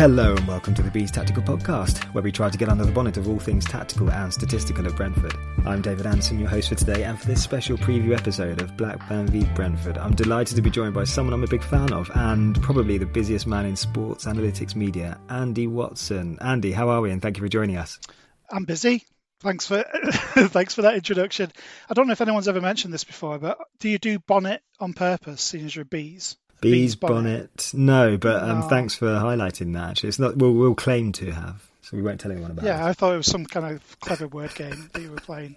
Hello and welcome to the Bees Tactical Podcast, where we try to get under the bonnet of all things tactical and statistical at Brentford. I'm David Anderson, your host for today, and for this special preview episode of Blackburn v Brentford, I'm delighted to be joined by someone I'm a big fan of, and probably the busiest man in sports analytics media, Andy Watson. Andy, how are we? And thank you for joining us. I'm busy. Thanks for thanks for that introduction. I don't know if anyone's ever mentioned this before, but do you do bonnet on purpose, seeing as you're bees? Bees, bonnet. bonnet. No, but um, No. thanks for highlighting that. Actually, it's not. We'll, we'll claim to have, so we won't tell anyone about it. Yeah, it. I thought it was some kind of clever word game that you were playing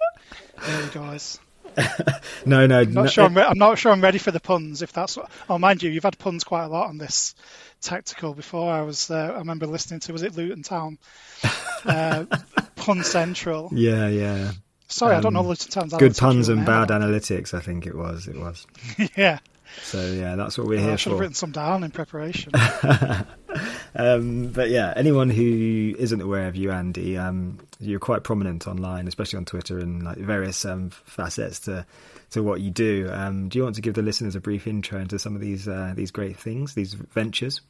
early doors. No, no, I'm not no sure. I'm, re- I'm not sure I'm ready for the puns. If that's what. Oh, mind you, you've had puns quite a lot on this tactical before. I was. Uh, I remember listening to. Was it Luton Town? Uh, Pun Central. Yeah, yeah. Sorry, I don't know Um, Luton Town's. Good puns and bad analytics. I think it was. It was. yeah, So yeah, that's what we're I here should have written some down in preparation. Um, but yeah, anyone who isn't aware of you, Andy, um, you're quite prominent online, especially on Twitter and like various um, facets to to what you do. Um, do you want to give the listeners a brief intro into some of these uh, these great things, these ventures?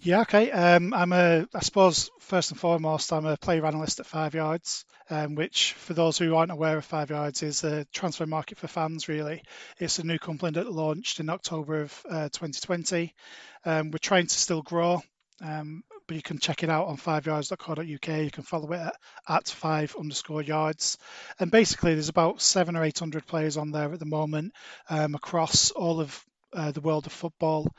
Yeah, okay. Um, I'm a, I suppose first and foremost, I'm a player analyst at Five Yards, um, which, for those who aren't aware of Five Yards, is a transfer market for fans. Really, it's a new company that launched in October of uh, 2020. Um, we're trying to still grow, um, but you can check it out on fiveyards.co.uk. You can follow it at, at five underscore yards, and basically there's about seven or eight hundred players on there at the moment um, across all of uh, the world of football.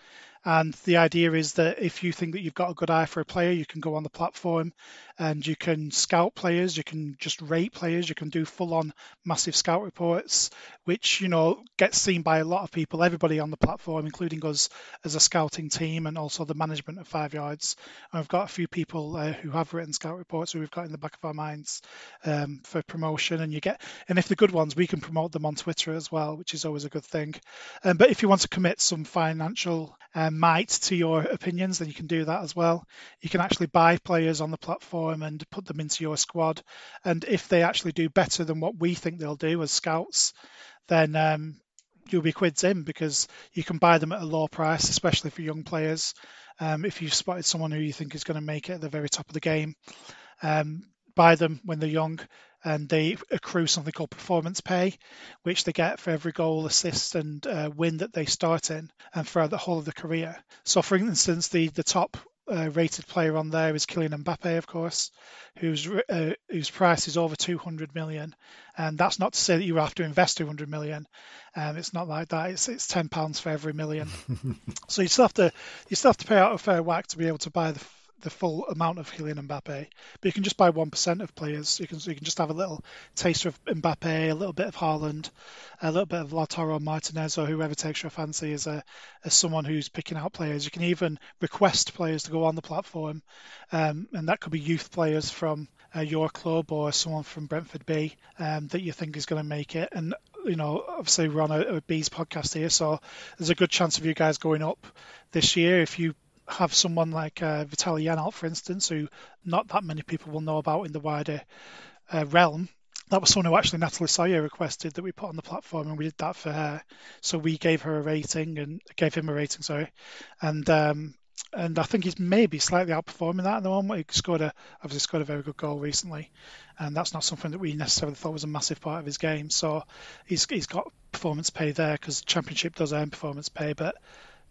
And the idea is that if you think that you've got a good eye for a player, you can go on the platform and you can scout players, you can just rate players, you can do full on massive scout reports, which, you know, gets seen by a lot of people, everybody on the platform, including us as a scouting team and also the management of Five Yards. And we've got a few people uh, who have written scout reports who we've got in the back of our minds um, for promotion. And you get, and if they're good ones, we can promote them on Twitter as well, which is always a good thing. Um, but if you want to commit some financial um, might to your opinions, then you can do that as well. You can actually buy players on the platform and put them into your squad. And if they actually do better than what we think they'll do as scouts, then um, you'll be quids in because you can buy them at a low price, especially for young players. Um, if you've spotted someone who you think is going to make it at the very top of the game, um, buy them when they're young and they accrue something called performance pay, which they get for every goal, assist, and uh, win that they start in and throughout the whole of the career. So, for instance, the the top uh, rated player on there is Kylian Mbappe, of course, whose uh, whose price is over 200 million, and that's not to say that you have to invest 200 million. Um, it's not like that. It's it's 10 pounds for every million. so you still have to you still have to pay out a fair whack to be able to buy the the full amount of Kylian Mbappe, but you can just buy one percent of players. You can you can just have a little taster of Mbappe, a little bit of Haaland, a little bit of Lautaro Martinez, or whoever takes your fancy as a as someone who's picking out players. You can even request players to go on the platform, um, and that could be youth players from uh, your club or someone from Brentford B um, that you think is going to make it. And you know, obviously we're on a, a Bees podcast here, so there's a good chance of you guys going up this year if you have someone like uh, Vitaly Janelt, for instance, who not that many people will know about in the wider uh, realm. That was someone who actually Natalie Sawyer requested that we put on the platform, and we did that for her. So we gave her a rating and gave him a rating, sorry, and um, and I think he's maybe slightly outperforming that at the moment. He scored a obviously scored a very good goal recently, and that's not something that we necessarily thought was a massive part of his game. So he's he's got performance pay there because Championship does earn performance pay, but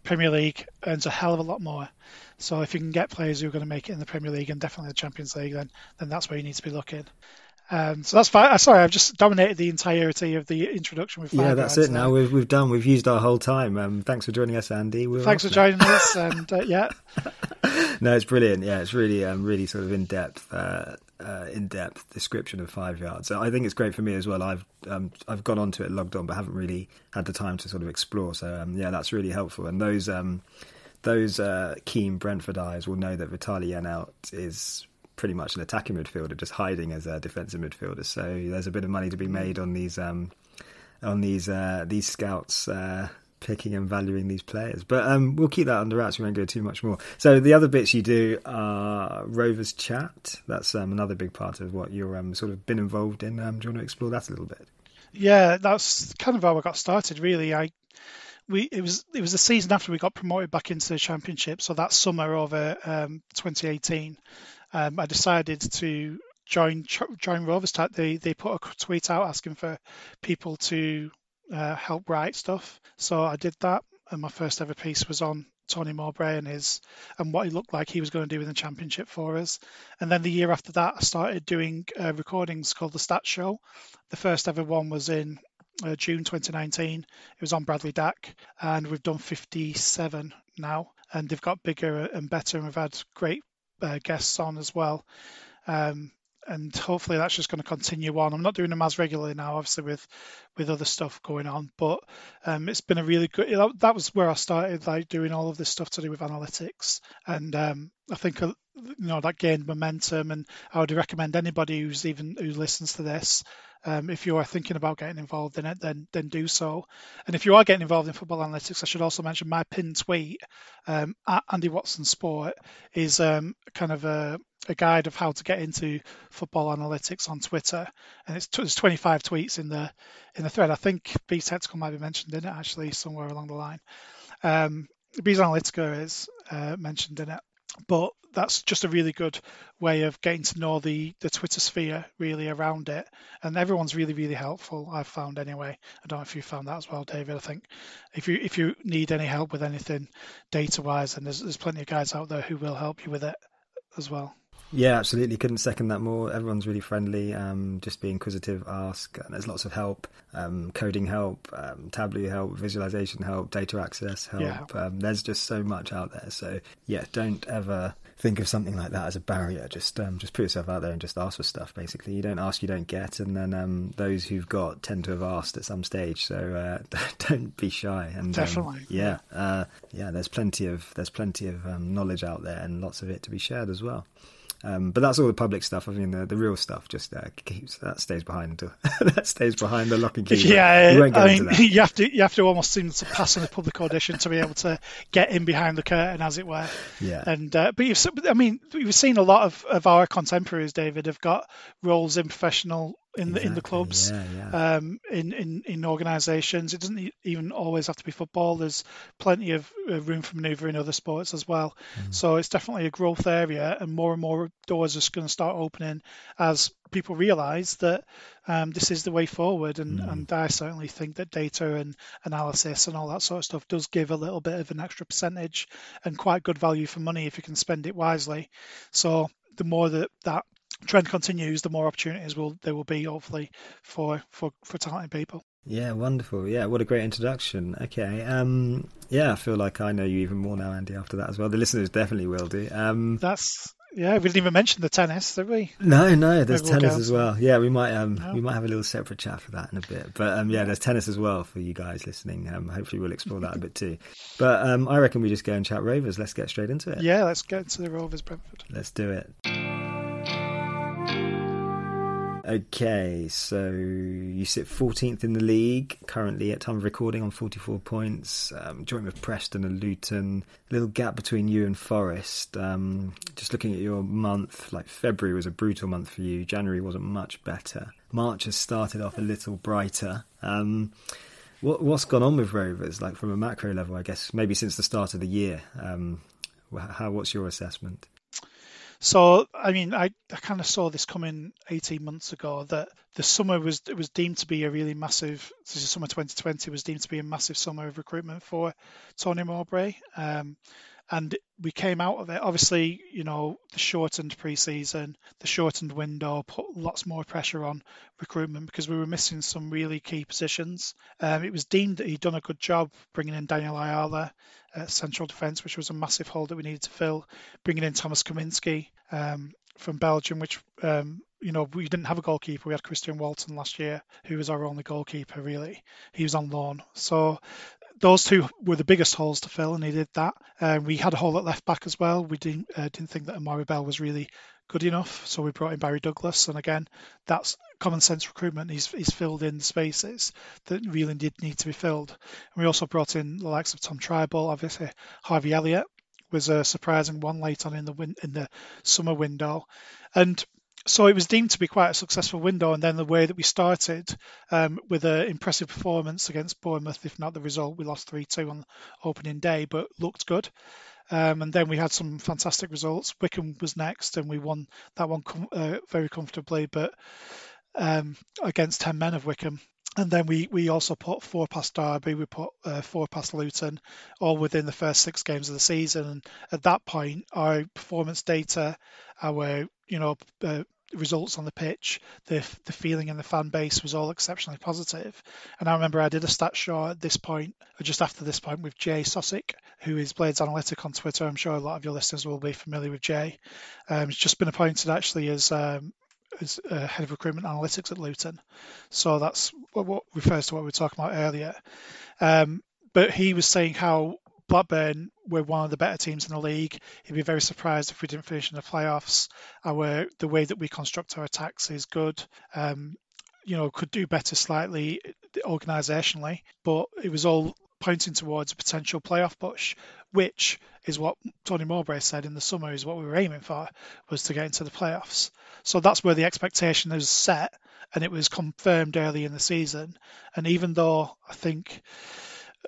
Premier League earns a hell of a lot more. So if you can get players who are going to make it in the Premier League and definitely the Champions League, then then that's where you need to be looking. Um, so that's fine. Uh, sorry, I've just dominated the entirety of the introduction with. yeah, that's it. Now we've we've done. We've used our whole time. Um, thanks for joining us, Andy. We're thanks for joining us, and uh, yeah. no, it's brilliant. Yeah, it's really um, really sort of in depth. Uh, uh, in-depth description of five yards. So I think it's great for me as well. I've um, I've gone onto it, logged on, but haven't really had the time to sort of explore. So um, yeah, that's really helpful. And those um, those uh, keen Brentford eyes will know that Vitaly Janelt is pretty much an attacking midfielder, just hiding as a defensive midfielder. So there's a bit of money to be made on these um, on these uh, these scouts. Uh, picking and valuing these players, but um, we'll keep that under wraps. We won't go too much more. So the other bits you do are Rovers chat. That's um, another big part of what you're um, sort of been involved in. Um, do you want to explore that a little bit? Yeah, that's kind of how I got started. Really, I we it was it was the season after we got promoted back into the championship, so that summer over um, 2018 um, I decided to join join Rovers. They they put a tweet out asking for people to uh, help write stuff, so I did that. And my first ever piece was on Tony Mowbray and his and what he looked like he was going to do in the championship for us. And then the year after that, I started doing uh, recordings called the Stats Show. The first ever one was in uh, June 2019. It was on Bradley Dack, and we've done 57 now, and they've got bigger and better, and we've had great uh, guests on as well. Um, and hopefully that's just going to continue on. I'm not doing them as regularly now, obviously with with other stuff going on, but um, it's been a really good. That was where I started, like doing all of this stuff to do with analytics, and um, I think uh, you know that gained momentum. And I would recommend anybody who's even who listens to this um, if you are thinking about getting involved in it, then then do so. And if you are getting involved in football analytics, I should also mention my pinned tweet um, at Andy Watson Sport is um, kind of a, a, guide of how to get into football analytics on Twitter, and it's there's 25 tweets in the in the thread. I think B Tactical might be mentioned in it actually somewhere along the line. Um, Bees Analytica is uh, mentioned in it but that's just a really good way of getting to know the the Twitter sphere really around it, and everyone's really really helpful. I've found anyway. I don't know if you found that as well, David. I think if you if you need any help with anything data wise, and there's there's plenty of guys out there who will help you with it as well. Yeah, absolutely. Couldn't second that more. Everyone's really friendly. Um, just be inquisitive, ask. there's lots of help, um, coding help, um, Tableau help, visualization help, data access help. Yeah. Um, there's just so much out there. So yeah, don't ever think of something like that as a barrier. Just um, just put yourself out there and just ask for stuff. Basically, you don't ask, you don't get. And then um, those who've got tend to have asked at some stage. So uh, don't be shy. And definitely, yeah, uh, yeah. There's plenty of there's plenty of knowledge out there, and lots of it to be shared as well. Um, but that's all the public stuff. I mean, the, the real stuff just uh, keeps that stays behind until that stays behind the lock and key. Yeah, I mean, you have to you have to almost seem to pass on a public audition to be able to get in behind the curtain, as it were. Yeah. And uh, but you've, I mean, we've seen a lot of, of our contemporaries, David, have got roles in professional in the in the clubs, yeah, yeah. Um, in in in organisations. It doesn't even always have to be football. There's plenty of room for manoeuvre in other sports as well. Mm. So it's definitely a growth area, and more and more doors are going to start opening as people realise that um, this is the way forward. And, mm. and I certainly think that data and analysis and all that sort of stuff does give a little bit of an extra percentage and quite good value for money if you can spend it wisely. So the more that that trend continues, the more opportunities will there will be hopefully for for for talented people. Yeah, wonderful. Yeah, what a great introduction. Okay, um, yeah, I feel like I know you even more now, Andy. After that as well, the listeners definitely will do. Um, That's yeah, we didn't even mention the tennis, did we? No, no, there's Maybe tennis we'll as well. Yeah, we might um we might have a little separate chat for that in a bit. But um yeah, there's tennis as well for you guys listening. Um hopefully we'll explore that a bit too. But um I reckon we just go and chat Rovers. Let's get straight into it. Yeah, let's get into the Rovers Brentford. Let's do it. Okay, so you sit 14th in the league currently at time of recording on 44 points, um, joint with Preston and Luton. Little gap between you and Forest. Um, just looking at your month, like February was a brutal month for you. January wasn't much better. March has started off a little brighter. Um, what, has gone on with Rovers, like from a macro level, I guess, maybe since the start of the year? Um, how? What's your assessment? So, I mean, I, I kind of saw this coming 18 months ago that the summer was it was deemed to be a really massive. This is summer 2020 was deemed to be a massive summer of recruitment for Tony Mowbray. Um, and we came out of it. Obviously, you know, the shortened preseason, the shortened window put lots more pressure on recruitment because we were missing some really key positions. Um, it was deemed that he'd done a good job bringing in Daniel Ayala at central defence, which was a massive hole that we needed to fill. Bringing in Thomas Kaminski um, from Belgium, which um, you know, we didn't have a goalkeeper. We had Christian Walton last year, who was our only goalkeeper, really. He was on loan. So those two were the biggest holes to fill, and he did that. Uh, we had a hole at left back as well. We didn't uh, didn't think that Amari Bell was really good enough, so we brought in Barry Douglas. And again, that's common sense recruitment. He's he's filled in the spaces that really did need to be filled. And we also brought in the likes of Tom Trybull, obviously Harvey Elliott was a surprising one late on in the win- in the summer window, and so it was deemed to be quite a successful window, and then the way that we started um, with an impressive performance against Bournemouth, if not the result, we lost 3 2 on opening day, but looked good. Um, and then we had some fantastic results. Wycombe was next, and we won that one com- uh, very comfortably, but um, against 10 men of Wycombe. And then we, we also put four past Derby, we put uh, four past Luton, all within the first six games of the season. And at that point, our performance data, our you know uh, results on the pitch, the the feeling in the fan base was all exceptionally positive. And I remember I did a stat show at this point, or just after this point, with Jay Socik, who is Blades Analytic on Twitter. I'm sure a lot of your listeners will be familiar with Jay. Um, he's just been appointed actually as um, as uh, head of recruitment analytics at Luton. So that's what, what refers to what we were talking about earlier. Um, but he was saying how Blackburn were one of the better teams in the league. He'd be very surprised if we didn't finish in the playoffs. Our the way that we construct our attacks is good. Um, you know, could do better slightly organisationally, but it was all pointing towards a potential playoff push, which is what Tony Mowbray said in the summer is what we were aiming for, was to get into the playoffs. So that's where the expectation is set, and it was confirmed early in the season. And even though I think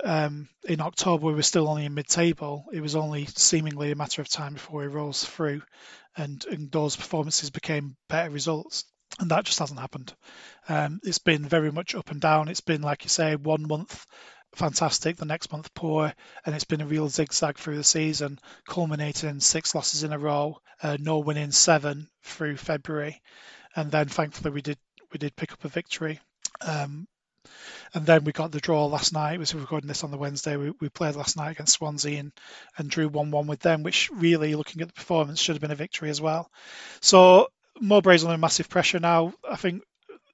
um, in October we were still only in mid-table. It was only seemingly a matter of time before we rose through, and, and those performances became better results. And that just hasn't happened. Um, it's been very much up and down. It's been, like you say, one month fantastic, the next month poor, and it's been a real zigzag through the season, culminating in six losses in a row, uh, no winning seven through February, and then thankfully we did we did pick up a victory um, and then we got the draw last night. We were recording this on the Wednesday. We, we played last night against Swansea and, and drew 1 1 with them, which really, looking at the performance, should have been a victory as well. So Mowbray's under massive pressure now. I think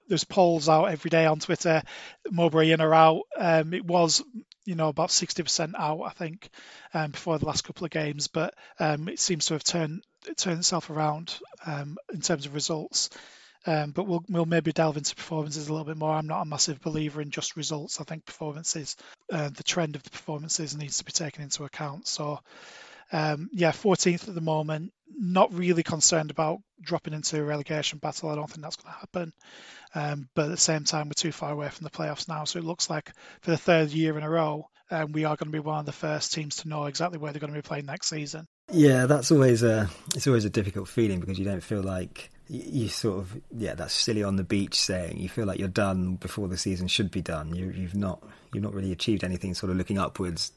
there's polls out every day on Twitter, Mowbray in or out. Um, it was, you know, about 60% out, I think, um, before the last couple of games, but um, it seems to have turned turned itself around um, in terms of results. Um, but we'll we'll maybe delve into performances a little bit more. I'm not a massive believer in just results. I think performances, uh, the trend of the performances needs to be taken into account. So, um, yeah, 14th at the moment. Not really concerned about dropping into a relegation battle. I don't think that's going to happen. Um, but at the same time, we're too far away from the playoffs now. So it looks like for the third year in a row, um, we are going to be one of the first teams to know exactly where they're going to be playing next season. Yeah, that's always a it's always a difficult feeling because you don't feel like you sort of yeah that's silly on the beach saying you feel like you're done before the season should be done. You, you've not you've not really achieved anything sort of looking upwards.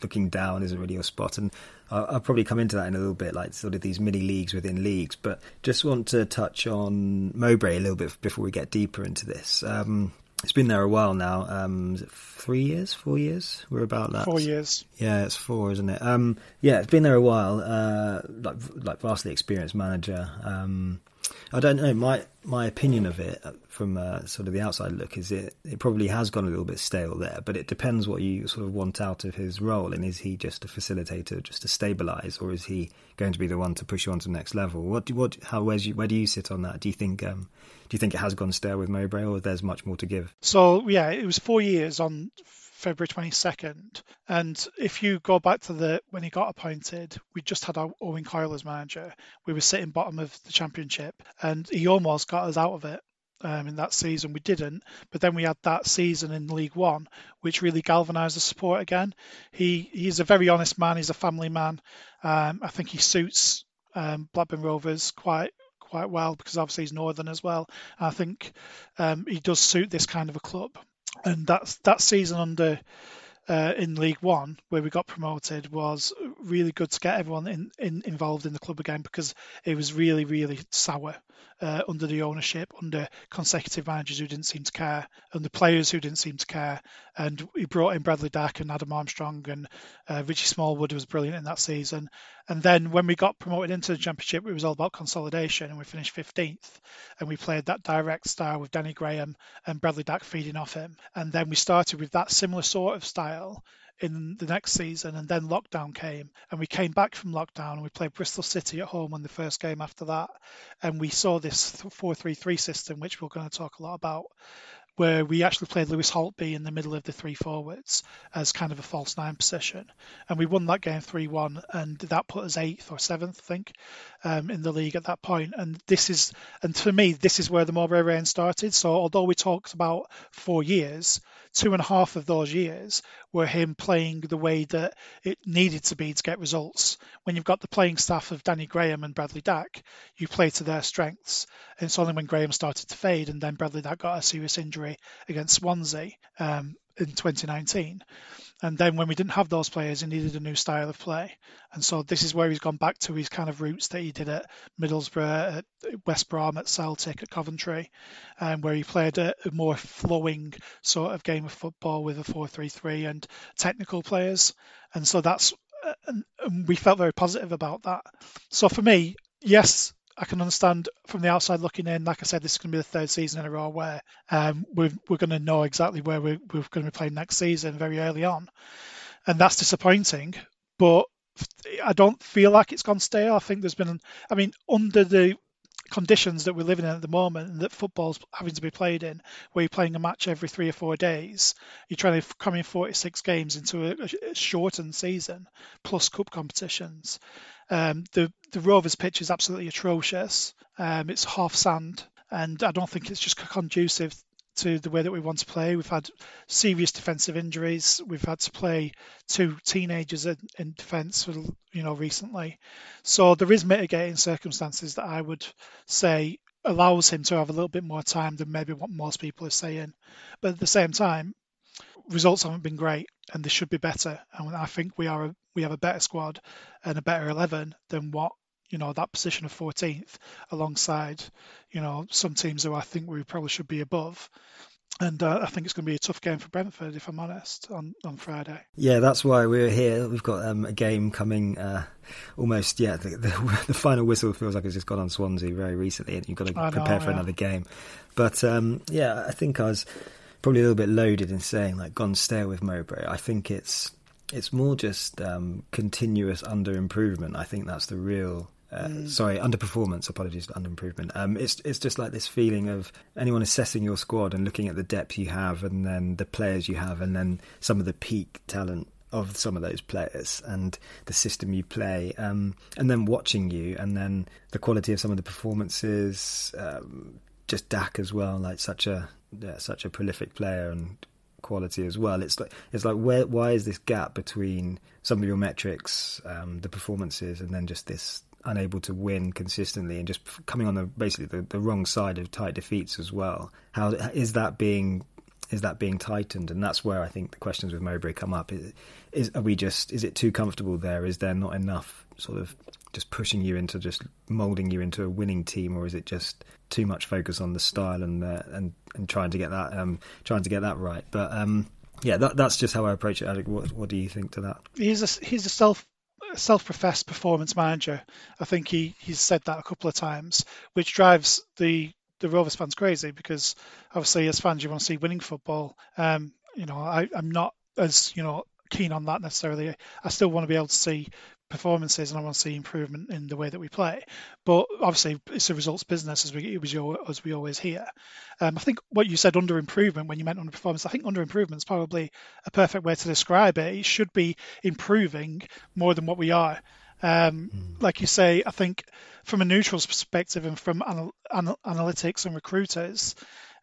Looking down isn't really your spot. And I'll, I'll, probably come into that in a little bit like sort of these mini leagues within leagues. But just want to touch on Mowbray a little bit before we get deeper into this. Um, it's been there a while now. Um, is it three years, four years? We're about that. Four years. Yeah, it's four, isn't it? Um, yeah, it's been there a while. Uh, like, like vastly experienced manager. Um, I don't know. My my opinion of it uh, from uh, sort of the outside look is it it probably has gone a little bit stale there, but it depends what you sort of want out of his role. And is he just a facilitator, just to stabilise, or is he going to be the one to push you on to the next level? What do, what how where's you, where do you sit on that? Do you think um, do you think it has gone stale with Mowbray, or there's much more to give? So yeah, it was four years on February 22nd. And if you go back to the when he got appointed, we just had Owen Coyle as manager. We were sitting bottom of the championship, and he almost got us out of it. Um, in that season. We didn't, but then we had that season in League One, which really galvanised the support again. He he's a very honest man. He's a family man. Um, I think he suits um, Blackburn Rovers quite quite well because obviously he's northern as well. I think um, he does suit this kind of a club and that's that season under uh, in League One where we got promoted was really good to get everyone in, in, involved in the club again because it was really really sour uh, under the ownership, under consecutive managers who didn't seem to care, the players who didn't seem to care. And we brought in Bradley Dack and Adam Armstrong, and uh, Richie Smallwood was brilliant in that season. And then when we got promoted into the championship, it was all about consolidation, and we finished 15th. And we played that direct style with Danny Graham and Bradley Dack feeding off him. And then we started with that similar sort of style in the next season, and then lockdown came, and we came back from lockdown, and we played Bristol City at home on the first game after that, and we saw this four-three-three system, which we're going to talk a lot about, where we actually played Lewis Holtby in the middle of the three forwards as kind of a false nine position. And we won that game 3 1, and that put us eighth or seventh, I think, um, in the league at that point. And this is, and for me, this is where the Mowbray reign started. So although we talked about four years, two and a half of those years were him playing the way that it needed to be to get results. When you've got the playing staff of Danny Graham and Bradley Dack, you play to their strengths. And it's only when Graham started to fade and then Bradley Dack got a serious injury against Swansea um, in 2019 and then when we didn't have those players, he needed a new style of play. And so this is where he's gone back to his kind of roots that he did at Middlesbrough, at West Brom, at Celtic, at Coventry, um, where he played a, a, more flowing sort of game of football with a 4-3-3 and technical players. And so that's uh, and we felt very positive about that. So for me, yes, I can understand from the outside looking in. Like I said, this is going to be the third season in a row where um, we're, we're going to know exactly where we're, we're going to be playing next season very early on, and that's disappointing. But I don't feel like it's gone stale. I think there's been, I mean, under the conditions that we're living in at the moment and that football's having to be played in, where you're playing a match every three or four days, you're trying to come in 46 games into a, a shortened season plus cup competitions. Um, the the Rovers pitch is absolutely atrocious. Um, it's half sand, and I don't think it's just conducive to the way that we want to play. We've had serious defensive injuries. We've had to play two teenagers in, in defence, you know, recently. So there is mitigating circumstances that I would say allows him to have a little bit more time than maybe what most people are saying. But at the same time, results haven't been great, and they should be better. And I think we are a, we have a better squad and a better eleven than what you know that position of 14th, alongside you know some teams who I think we probably should be above. And uh, I think it's going to be a tough game for Brentford, if I'm honest, on, on Friday. Yeah, that's why we're here. We've got um, a game coming uh, almost, yeah, the, the, the, final whistle feels like it's just gone on Swansea very recently, and you've got to know, prepare for yeah. another game. But um, yeah, I think I was probably a little bit loaded in saying like gone stale with Mowbray. I think it's it's more just um, continuous under improvement. I think that's the real. Uh, mm. Sorry, underperformance. Apologies, under improvement. Um, it's it's just like this feeling of anyone assessing your squad and looking at the depth you have, and then the players you have, and then some of the peak talent of some of those players and the system you play, um, and then watching you, and then the quality of some of the performances. Um, just Dack as well, like such a yeah, such a prolific player and quality as well. It's like it's like where why is this gap between some of your metrics, um, the performances, and then just this unable to win consistently and just coming on the basically the, the wrong side of tight defeats as well. How is that being is that being tightened? And that's where I think the questions with Mowbray come up. Is, is are we just is it too comfortable there? Is there not enough sort of just pushing you into just molding you into a winning team, or is it just too much focus on the style and and and trying to get that um, trying to get that right? But um, yeah, that, that's just how I approach it. Alec, What, what do you think to that? He's a he's a self self-professed performance manager. I think he he's said that a couple of times, which drives the the Rovers fans crazy because obviously as fans you want to see winning football. Um, you know, I, I'm not as you know keen on that necessarily. I still want to be able to see performances and I want to see improvement in the way that we play. But obviously, it's a results business as we as we always hear. Um, I think what you said under improvement when you meant under performance, I think under improvement is probably a perfect way to describe it. It should be improving more than what we are. Um, mm. Like you say, I think from a neutral's perspective and from anal- anal- analytics and recruiters,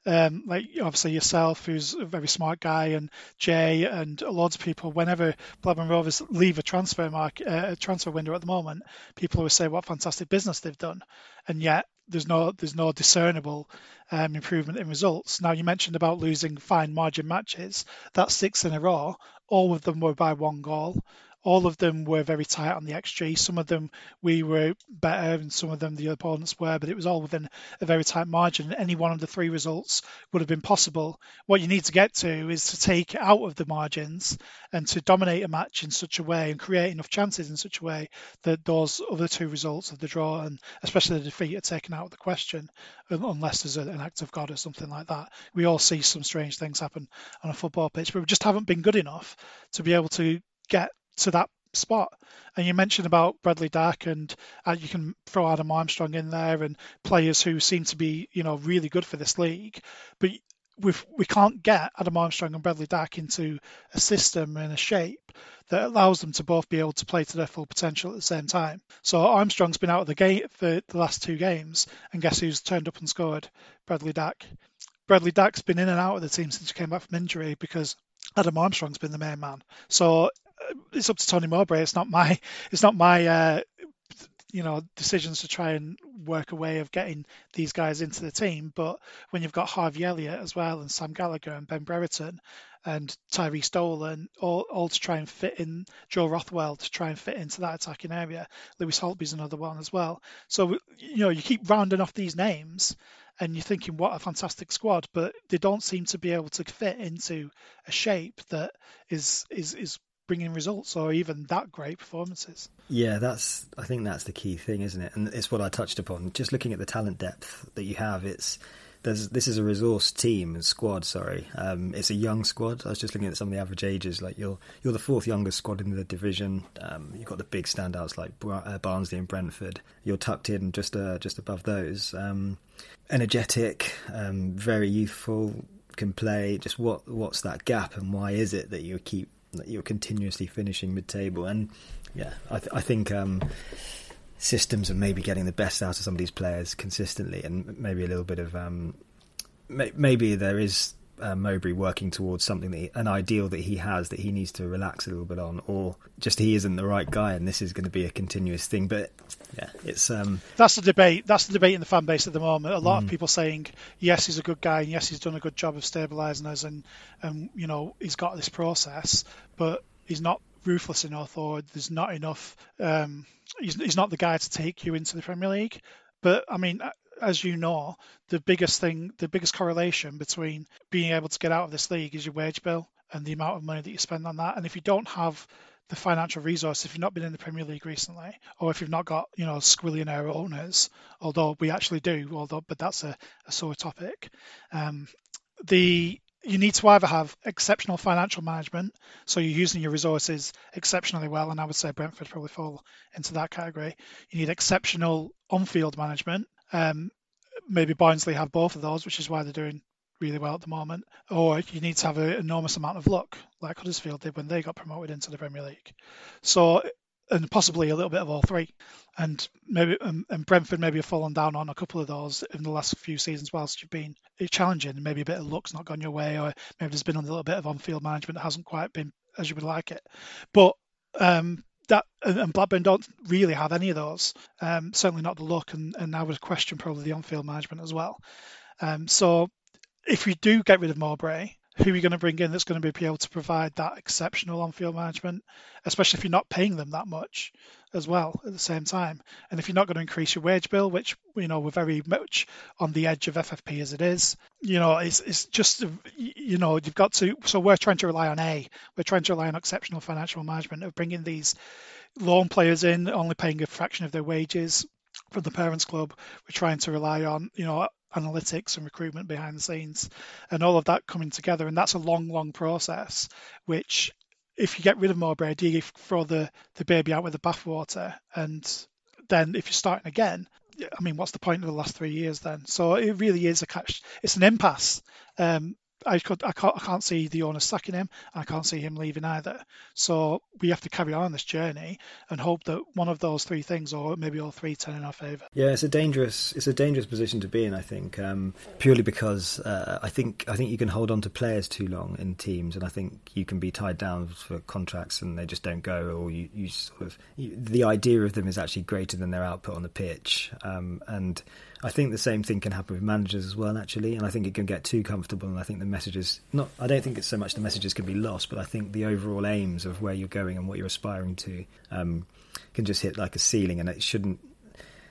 um, like obviously yourself, who's a very smart guy, and Jay, and lots of people. Whenever Blackburn Rovers leave a transfer market, uh, a transfer window at the moment, people always say what fantastic business they've done, and yet there's no there's no discernible um, improvement in results. Now you mentioned about losing fine margin matches. That's six in a row. All of them were by one goal all of them were very tight on the XG. Some of them we were better, and some of them the opponents were, but it was all within a very tight margin. Any one of the three results would have been possible. What you need to get to is to take out of the margins and to dominate a match in such a way and create enough chances in such a way that those other two results of the draw and especially the defeat are taken out of the question, unless there's an act of God or something like that. We all see some strange things happen on a football pitch, but we just haven't been good enough to be able to get to that spot. And you mentioned about Bradley Dack, and uh, you can throw Adam Armstrong in there, and players who seem to be, you know, really good for this league. But we we can't get Adam Armstrong and Bradley Dack into a system and a shape that allows them to both be able to play to their full potential at the same time. So Armstrong's been out of the game for the last two games, and guess who's turned up and scored? Bradley Dack. Bradley Dack's been in and out of the team since he came back from injury because Adam Armstrong's been the main man. So it's up to Tony Mowbray. It's not my it's not my uh, you know decisions to try and work a way of getting these guys into the team. But when you've got Harvey Elliott as well and Sam Gallagher and Ben Brereton and Tyrhys Dolan all, all to try and fit in Joe Rothwell to try and fit into that attacking area. Lewis Holtby's another one as well. So you know you keep rounding off these names and you're thinking what a fantastic squad, but they don't seem to be able to fit into a shape that is is is bringing results or even that great performances. Yeah, that's I think that's the key thing, isn't it? And it's what I touched upon. Just looking at the talent depth that you have, it's there's this is a resource team and squad. Sorry, um, it's a young squad. I was just looking at some of the average ages. Like you're you're the fourth youngest squad in the division. Um, you've got the big standouts like uh, Barnsley and Brentford. You're tucked in just uh, just above those. Um, energetic, um, very youthful, can play. Just what what's that gap and why is it that you keep that you're continuously finishing mid-table. And yeah, I, th- I think um, systems are maybe getting the best out of some of these players consistently, and maybe a little bit of um, may- maybe there is uh, Mowbray working towards something that he, an ideal that he has that he needs to relax a little bit on, or just he isn't the right guy, and this is going to be a continuous thing. But yeah, it's um, that's the debate. That's the debate in the fan base at the moment. A lot mm. of people saying yes, he's a good guy, and yes, he's done a good job of stabilising us, and and you know he's got this process, but he's not ruthless enough, or there's not enough. Um, he's, he's not the guy to take you into the Premier League. But I mean, as you know, the biggest thing, the biggest correlation between being able to get out of this league is your wage bill and the amount of money that you spend on that. And if you don't have the financial resource, if you've not been in the Premier League recently, or if you've not got, you know, squillionaire owners, although we actually do, although but that's a, a sore topic. Um, the you need to either have exceptional financial management, so you're using your resources exceptionally well, and I would say Brentford probably fall into that category. You need exceptional on-field management, um, maybe Barnsley have both of those, which is why they're doing really well at the moment. Or you need to have an enormous amount of luck, like Huddersfield did when they got promoted into the Premier League. So, and possibly a little bit of all three. And maybe and, and Brentford maybe have fallen down on a couple of those in the last few seasons whilst you've been challenging. Maybe a bit of luck's not gone your way, or maybe there's been a little bit of on-field management that hasn't quite been as you would like it. But um, that and Blackburn don't really have any of those. Um, certainly not the look, and, and I would question probably the on-field management as well. Um, so if we do get rid of Mowbray, who are you going to bring in that's going to be able to provide that exceptional on-field management, especially if you're not paying them that much as well at the same time. And if you're not going to increase your wage bill, which you know we're very much on the edge of FFP as it is, you know it's it's just you know you've got to. So we're trying to rely on A. We're trying to rely on exceptional financial management of bringing these loan players in, only paying a fraction of their wages from the parents club. We're trying to rely on you know analytics and recruitment behind the scenes and all of that coming together and that's a long long process which if you get rid of do you throw the, the baby out with the bathwater? And then if you're starting again, I mean, what's the point of the last three years then? So it really is a catch. It's an impasse. Um, I could I can't I can't see the owner sacking him. I can't see him leaving either. So we have to carry on this journey and hope that one of those three things, or maybe all three, turn in our favour. Yeah, it's a dangerous it's a dangerous position to be in. I think um, purely because uh, I think I think you can hold on to players too long in teams, and I think you can be tied down for contracts and they just don't go, or you, you sort of you, the idea of them is actually greater than their output on the pitch, um, and I think the same thing can happen with managers as well, actually, and I think it can get too comfortable. And I think the messages not. I don't think it's so much the messages can be lost, but I think the overall aims of where you're going and what you're aspiring to um, can just hit like a ceiling, and it shouldn't.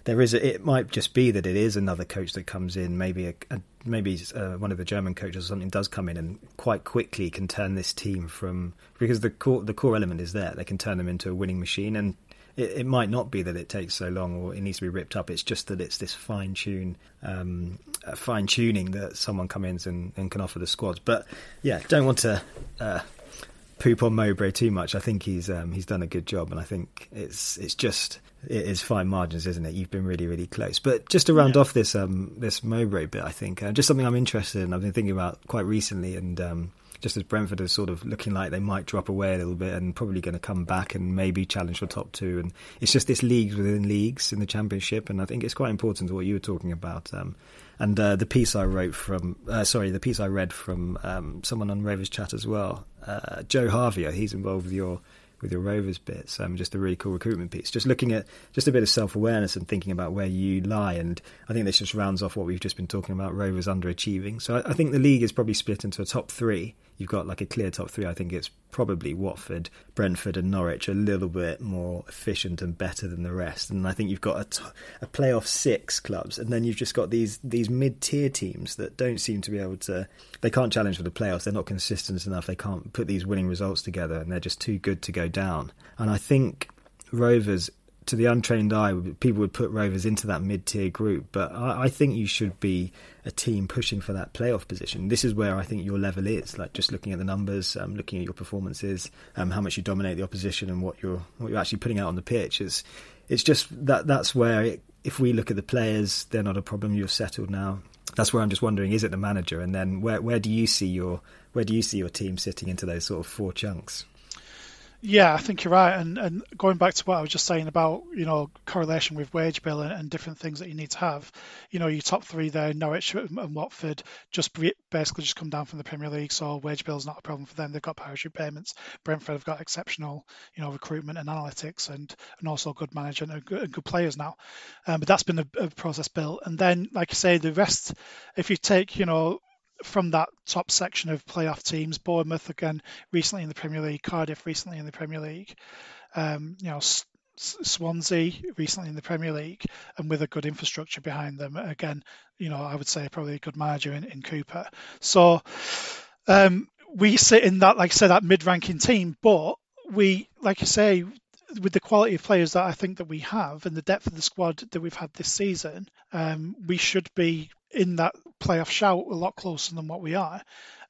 There is. A, it might just be that it is another coach that comes in. Maybe a, a maybe uh, one of the German coaches or something does come in and quite quickly can turn this team from because the core the core element is there. They can turn them into a winning machine, and it, it, might not be that it takes so long or it needs to be ripped up. It's just that it's this fine tune, um, fine tuning that someone comes in and, and, can offer the squad. But yeah, don't want to uh, poop on Mowbray too much. I think he's um, he's done a good job, and I think it's it's just it is fine margins, isn't it? You've been really really close. But just to round yeah. off this um, this Mowbray bit, I think uh, just something I'm interested in. I've been thinking about quite recently, and um, just as Brentford is sort of looking like they might drop away a little bit and probably going to come back and maybe challenge for top two. And it's just this leagues within leagues in the Championship, and I think it's quite important to what you were talking about. Um, and uh, the piece I wrote from, uh, sorry, the piece I read from um, someone on Rovers Chat as well, uh, Joe Harvey, he's involved with your with your Rovers bits. Um, just a really cool recruitment piece. Just looking at just a bit of self awareness and thinking about where you lie. And I think this just rounds off what we've just been talking about Rovers underachieving. So I, I think the league is probably split into a top three you've got like a clear top three. I think it's probably Watford, Brentford, and Norwich a little bit more efficient and better than the rest. And I think you've got a, t- a playoff six clubs, and then you've just got these these mid tier teams that don't seem to be able to. They can't challenge for the playoffs. They're not consistent enough. They can't put these winning results together, and they're just too good to go down. And I think Rovers to the untrained eye, people would put Rovers into that mid tier group, but I, I, think you should be a team pushing for that playoff position. This is where I think your level is, like just looking at the numbers, um, looking at your performances, um, how much you dominate the opposition, and what you're what you're actually putting out on the pitch. It's it's just that that's where it, if we look at the players, they're not a problem. You're settled now. That's where I'm just wondering: is it the manager? And then where where do you see your where do you see your team sitting into those sort of four chunks? Yeah, I think you're right. And and going back to what I was just saying about you know correlation with wage bill and, and different things that you need to have, you know your top three there, Norwich and Watford, just basically just come down from the Premier League, so wage bill is not a problem for them. They've got parachute payments. Brentford have got exceptional you know recruitment and analytics and and also good management and good, and good players now. Um, but that's been a, a process built. And then like I say, the rest, if you take you know from that top section of playoff teams, Bournemouth again recently in the Premier League, Cardiff recently in the Premier League, um, you know, S- Swansea recently in the Premier League, and with a good infrastructure behind them. Again, you know, I would say probably a good manager in, in Cooper. So um, we sit in that, like I said, that mid-ranking team, but we, like I say, with the quality of players that I think that we have and the depth of the squad that we've had this season, um, we should be in that playoff shout a lot closer than what we are.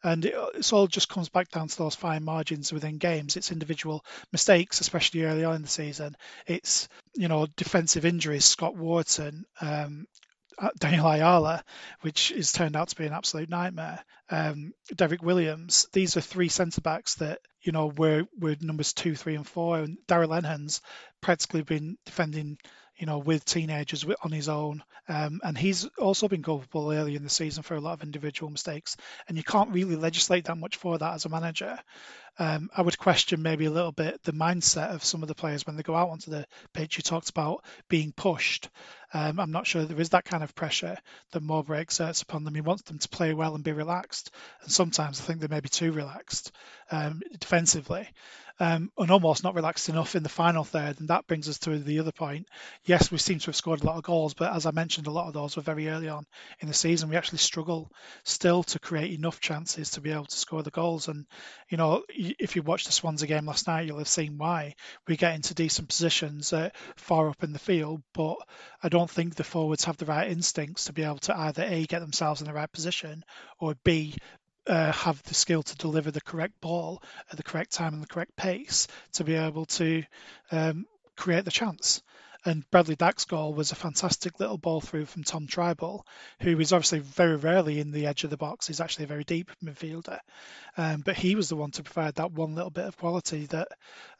And it, it's all just comes back down to those fine margins within games. It's individual mistakes, especially early on in the season. It's you know defensive injuries. Scott Wharton, um, uh, Daniel Ayala, which has turned out to be an absolute nightmare. Um, Derrick Williams. These are three centre backs that you know were were numbers two, three, and four. And Darragh Lenihan's practically been defending you know, with teenagers on his own. Um, and he's also been culpable early in the season for a lot of individual mistakes. And you can't really legislate that much for that as a manager. Um, I would question maybe a little bit the mindset of some of the players when they go out onto the pitch. You talked about being pushed. Um, I'm not sure there is that kind of pressure that Mowbray exerts upon them. He wants them to play well and be relaxed, and sometimes I think they may be too relaxed um, defensively um, and almost not relaxed enough in the final third. And that brings us to the other point. Yes, we seem to have scored a lot of goals, but as I mentioned, a lot of those were very early on in the season. We actually struggle still to create enough chances to be able to score the goals. And, you know, if you watched the Swansea game last night, you'll have seen why. We get into decent positions uh, far up in the field, but I don't think the forwards have the right instincts to be able to either A, get themselves in the right position, or B, uh, have the skill to deliver the correct ball at the correct time and the correct pace to be able to um, create the chance. And Bradley Dack's goal was a fantastic little ball through from Tom Trybull, who is obviously very rarely in the edge of the box. He's actually a very deep midfielder, um, but he was the one to provide that one little bit of quality that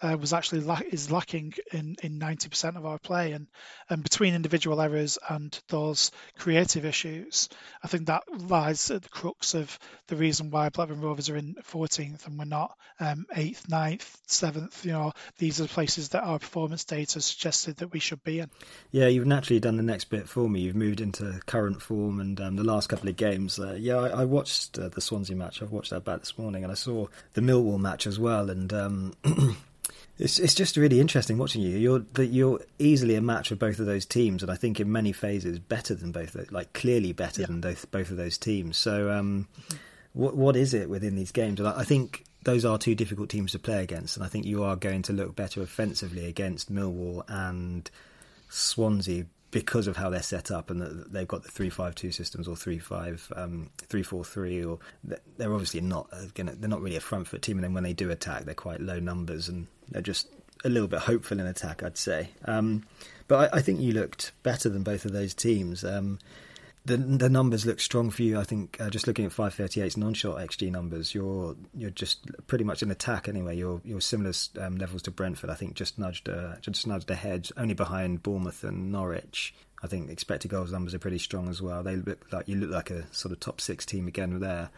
uh, was actually la- is lacking in in 90% of our play. And and between individual errors and those creative issues, I think that lies at the crux of the reason why Blackburn Rovers are in 14th and we're not um, 8th, 9th, 7th. You know, these are places that our performance data suggested that we should be in. Yeah, you've naturally done the next bit for me. You've moved into current form and um, the last couple of games. Uh, yeah, I, I watched uh, the Swansea match. I've watched that back this morning, and I saw the Millwall match as well. And um, it's it's just really interesting watching you. You're that you're easily a match for both of those teams, and I think in many phases better than both, like clearly better yeah. than both both of those teams. So, um, what what is it within these games? And I, I think those are two difficult teams to play against, and I think you are going to look better offensively against Millwall and Swansea because of how they're set up and that they've got the three five two systems or three five um, three four three or they're obviously not gonna, they're not really a front foot team and then when they do attack they're quite low numbers and they're just a little bit hopeful in attack I'd say. Um, but I, I, think you looked better than both of those teams. Um, the the numbers look strong for you. I think uh, just looking at 538's non-shot xG numbers, you're you're just pretty much in attack anyway. You're you're similar um, levels to Brentford. I think just nudged uh, just nudged ahead, only behind Bournemouth and Norwich. I think expected goals numbers are pretty strong as well. They look like you look like a sort of top six team again there.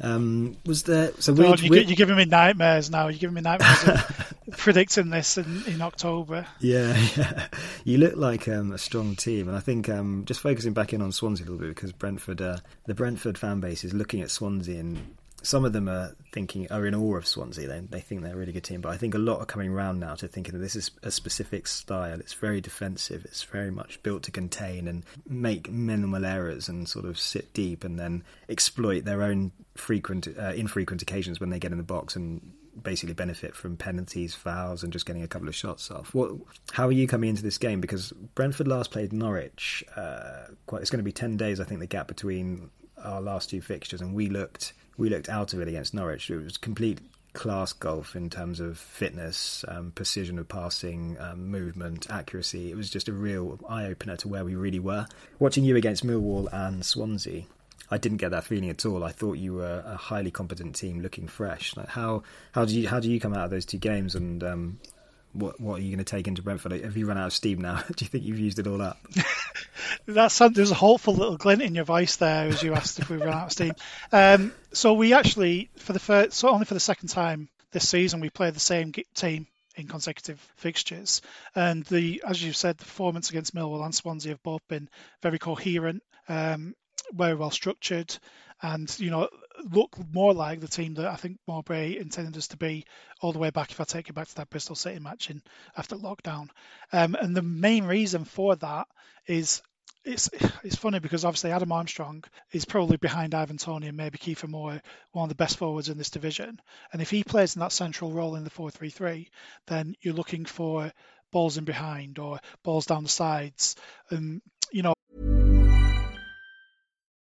Um, was there? So God, you, are giving me nightmares now. You're giving me nightmares predicting this in, in October. Yeah, yeah, you look like um, a strong team, and I think um, just focusing back in on Swansea a little bit because Brentford, uh, the Brentford fan base is looking at Swansea and some of them are thinking are in awe of Swansea. They they think they're a really good team, but I think a lot are coming around now to thinking that this is a specific style. It's very defensive. It's very much built to contain and make minimal errors and sort of sit deep and then exploit their own frequent uh, infrequent occasions when they get in the box and basically benefit from penalties, fouls, and just getting a couple of shots off. What? How are you coming into this game? Because Brentford last played Norwich. Uh, quite, it's going to be ten days, I think, the gap between our last two fixtures, and we looked we looked out of it against Norwich. It was complete class golf in terms of fitness, um, precision of passing, um, movement, accuracy. It was just a real eye opener to where we really were. Watching you against Millwall and Swansea, I didn't get that feeling at all. I thought you were a highly competent team, looking fresh. Like how how do you how do you come out of those two games and um, what what are you going to take into Brentford? Have you run out of steam now? Do you think you've used it all up? That's there's a hopeful little glint in your voice there as you asked if we run out of steam. Um, so we actually for the first, so only for the second time this season we played the same team in consecutive fixtures, and the as you said, the performance against Millwall and Swansea have both been very coherent, um, very well structured, and you know look more like the team that I think Mowbray intended us to be all the way back. If I take you back to that Bristol City match in after lockdown, um, and the main reason for that is it's it's funny because obviously Adam Armstrong is probably behind Ivan Toney and maybe Kiefer Moore, one of the best forwards in this division. And if he plays in that central role in the 4-3-3, then you're looking for balls in behind or balls down the sides. And you know,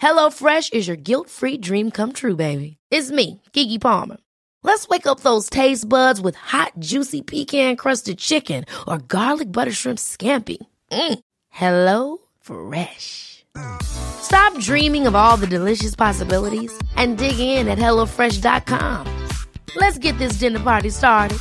HelloFresh is your guilt-free dream come true, baby. It's me, Keke Palmer. Let's wake up those taste buds with hot, juicy pecan-crusted chicken or garlic butter shrimp scampi. Mm. Hello Fresh. Stop dreaming of all the delicious possibilities and dig in at HelloFresh.com. Let's get this dinner party started.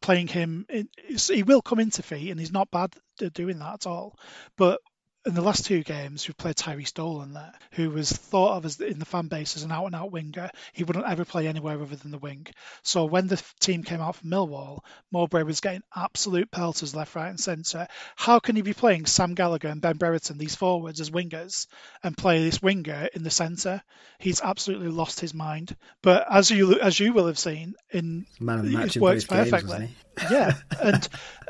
Playing him, he will come into feet, and he's not bad doing that at all. But in the last two games, we've played Tyrhys Dolan there, who was thought of as in the fan base as an out and out winger. He wouldn't ever play anywhere other than the wing. So when the team came out from Millwall, Mowbray was getting absolute pelters left, right, and centre. How can he be playing Sam Gallagher and Ben Brereton, these forwards, as wingers, and play this winger in the centre? He's absolutely lost his mind. But as you as you will have seen, in Man of the match it works both games, perfectly. yeah, and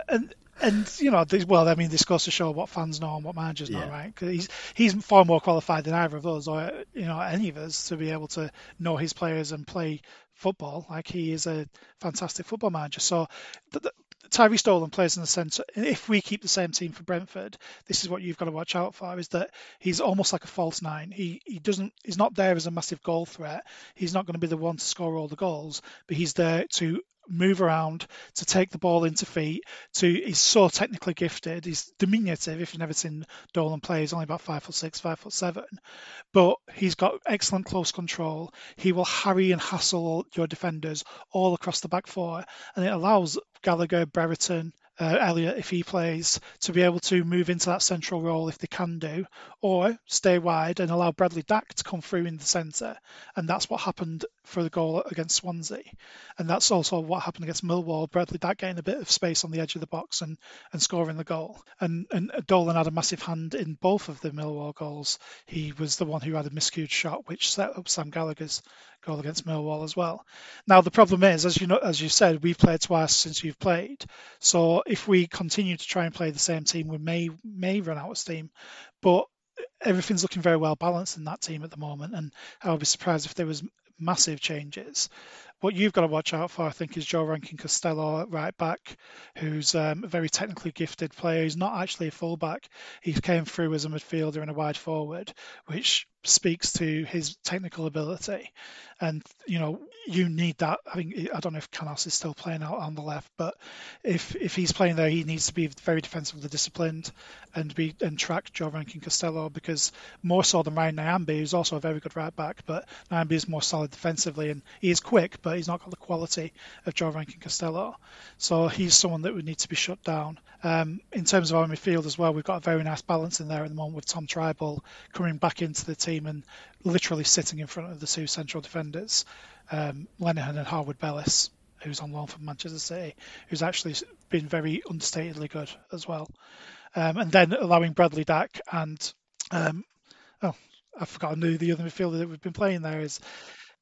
and and you know, this, well, I mean, this goes to show what fans know and what managers know, Yeah. right? Because he's he's far more qualified than either of us, or you know, any of us, to be able to know his players and play football. Like he is a fantastic football manager. So, the, the, Tyrhys Dolan plays in the centre. If we keep the same team for Brentford, this is what you've got to watch out for: is that he's almost like a false nine. He he doesn't. He's not there as a massive goal threat. He's not going to be the one to score all the goals, but he's there to move around, to take the ball into feet. To he's so technically gifted. He's diminutive. If you've never seen Dolan play, he's only about five foot six, five foot seven, but he's got excellent close control. He will harry and hassle your defenders all across the back four, and it allows Gallagher, Brereton, uh, Elliott, if he plays, to be able to move into that central role if they can do, or stay wide and allow Bradley Dack to come through in the centre. And that's what happened for the goal against Swansea. And that's also what happened against Millwall. Bradley Dack getting a bit of space on the edge of the box and, and scoring the goal. And, and Dolan had a massive hand in both of the Millwall goals. He was the one who had a miscued shot, which set up Sam Gallagher's goal against Millwall as well. Now the problem is, as you know, as you said, we've played twice since you've played. So if we continue to try and play the same team, we may may run out of steam. But everything's looking very well balanced in that team at the moment, and I would be surprised if there was massive changes. What you've got to watch out for, I think, is Joe Rankin Costello right back, who's um, a very technically gifted player. He's not actually a fullback. He came through as a midfielder and a wide forward, which speaks to his technical ability. And you know, you need that. I think I don't know if Canos is still playing out on the left, but if if he's playing there, he needs to be very defensively disciplined and be and track Joe Rankin Costello because more so than Ryan Nyambe, who's also a very good right back, but Nyambe is more solid defensively and he is quick, but he's not got the quality of Joe Rankin Costello. So he's someone that would need to be shut down. Um, in terms of our midfield as well, we've got a very nice balance in there at the moment with Tom Trybull coming back into the team and literally sitting in front of the two central defenders, um, Lenihan and Harwood Bellis, who's on loan from Manchester City, who's actually been very understatedly good as well. Um, and then allowing Bradley Dack and um, oh, I've forgotten who the other midfielder that we've been playing there is.